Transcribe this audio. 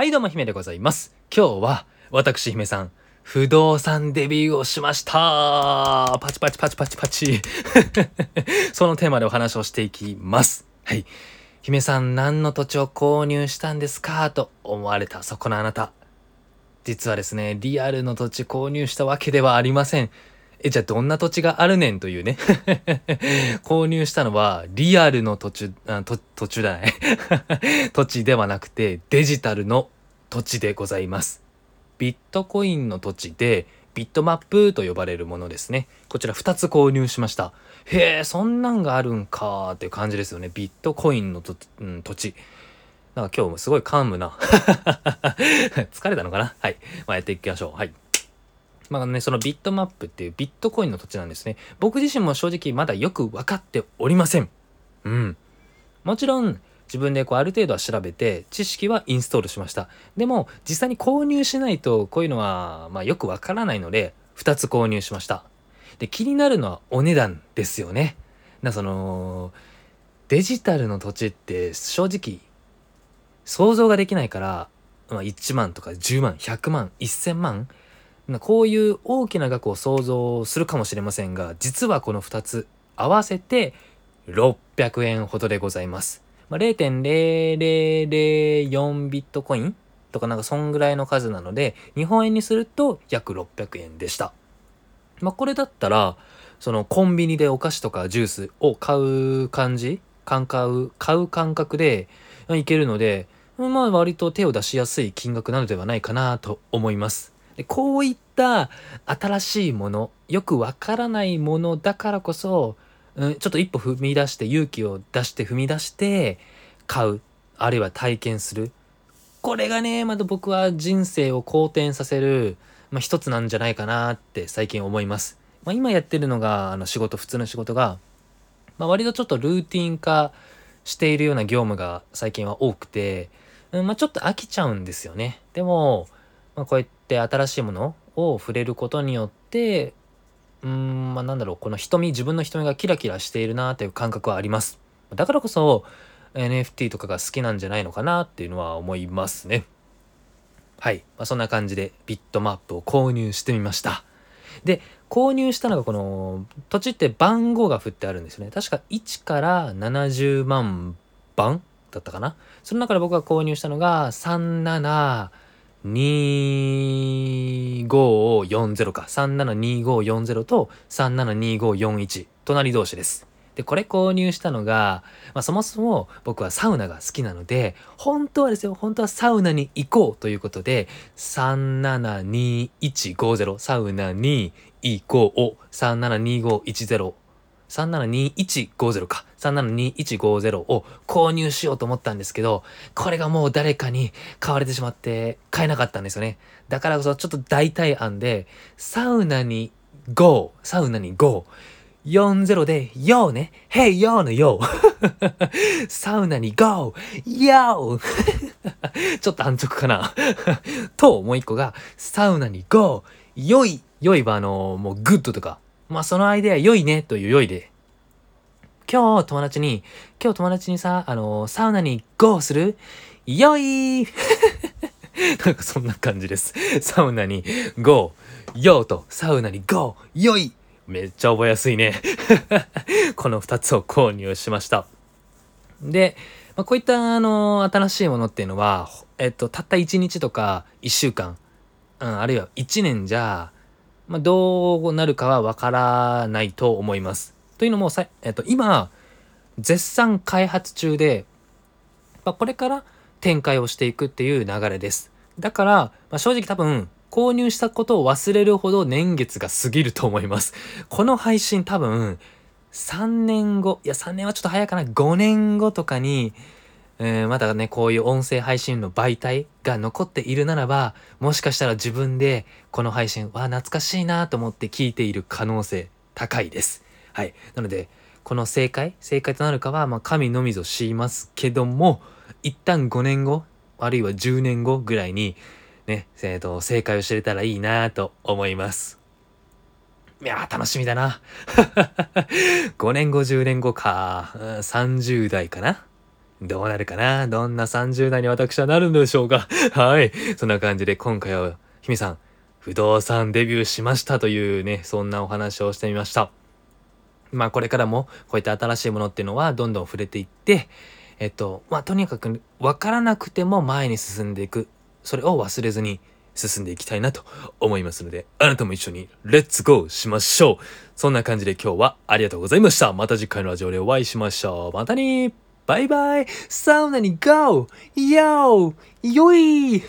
はいどうも姫でございます。今日は私姫さん、不動産デビューをしましたパチパチパチパチパチ そのテーマでお話をしていきます。はい。姫さん何の土地を購入したんですか？と思われたそこのあなた。実はですね、リアルの土地購入したわけではありません。え、じゃあどんな土地があるねんというね。購入したのはリアルの土地、あと土地だね。土地ではなくてデジタルの土地でございます。ビットコインの土地でビットマップと呼ばれるものですね。こちら2つ購入しました。へえ、そんなんがあるんかーっていう感じですよね。ビットコインの、うん、土地。なんか今日もすごい calm な。疲れたのかな？はい。まあ、やっていきましょう。はい。まあね、そのビットマップっていうビットコインの土地なんですね。僕自身も正直まだよく分かっておりません。うん。もちろん自分でこうある程度は調べて知識はインストールしました。でも実際に購入しないとこういうのはまあよくわからないので2つ購入しました。で気になるのはお値段ですよね。なそのデジタルの土地って正直想像ができないから、まあ、1万とか10万100万1000万こういう大きな額を想像するかもしれませんが実はこの2つ合わせて600円ほどでございます。まあ、0.0004ビットコインとかなんかそんぐらいの数なので日本円にすると約600円でした。まあ、これだったらそのコンビニでお菓子とかジュースを買う感じ買う買う感覚でいけるのでまあ割と手を出しやすい金額なのではないかなと思います。でこういった新しいものよくわからないものだからこそ、うん、ちょっと一歩踏み出して勇気を出して踏み出して買うあるいは体験するこれがねまた僕は人生を好転させる、まあ、一つなんじゃないかなって最近思います。まあ、今やってるのがあの仕事普通の仕事が、まあ、割とちょっとルーティン化しているような業務が最近は多くて、うんまあ、ちょっと飽きちゃうんですよね。でも、まあ、こうやって新しいものを触れることによってうーんまあなんだろうこの瞳自分の瞳がキラキラしているなという感覚はあります。だからこそ NFT とかが好きなんじゃないのかなっていうのは思いますね。はい、まあ、そんな感じでビットマップを購入してみました。で購入したのがこの土地って番号が振ってあるんですよね。確か1から70万番だったかな。その中で僕が購入したのが37 2540か。372540と372541隣同士です。でこれ購入したのが、まあ、そもそも僕はサウナが好きなので本当はですよ本当はサウナに行こうということで372150サウナに行こう。372510 372150か。372150を購入しようと思ったんですけどこれがもう誰かに買われてしまって買えなかったんですよね。だからこそちょっと代替案でサウナに GO サウナに GO40 で YO ね。Hey YO の YO サウナに GO YO ちょっと安直かな。ともう一個がサウナに GO 良い良いはあのもうグッドとか。まあそのアイデア良いねという良いで。今日友達に、今日友達にさ、あのサウナに GO する？良い なんかそんな感じです。サウナに GO、よーとサウナに GO、良いめっちゃ覚えやすいね。この2つを購入しました。で、まあ、こういったあの新しいものっていうのは、えっと、たった1日とか1週間、うん、あるいは1年じゃ、まあ、どうなるかはわからないと思います。というのもさ、えっと、今絶賛開発中で、まあ、これから展開をしていくっていう流れです。だから、まあ、正直多分購入したことを忘れるほど年月が過ぎると思います。この配信多分3年後いや3年はちょっと早いかな5年後とかにえーまだねこういう音声配信の媒体が残っているならばもしかしたら自分でこの配信わ懐かしいなと思って聞いている可能性高いです。はい、なのでこの正解正解となるかは、まあ、神のみぞ知りますけども一旦5年後あるいは10年後ぐらいにね、えーと正解を知れたらいいなと思います。いやー楽しみだな。5年後10年後か、30代かなどうなるかな？どんな30代に私はなるんでしょうか？はい。そんな感じで今回は、ひみさん、不動産デビューしましたというね、そんなお話をしてみました。まあこれからもこういった新しいものっていうのはどんどん触れていって、えっと、まあとにかく分からなくても前に進んでいく。それを忘れずに進んでいきたいなと思いますので、あなたも一緒にレッツゴーしましょうそんな感じで今日はありがとうございました。また次回のラジオでお会いしましょう。またねバイバイサウナに GO! ヨーよい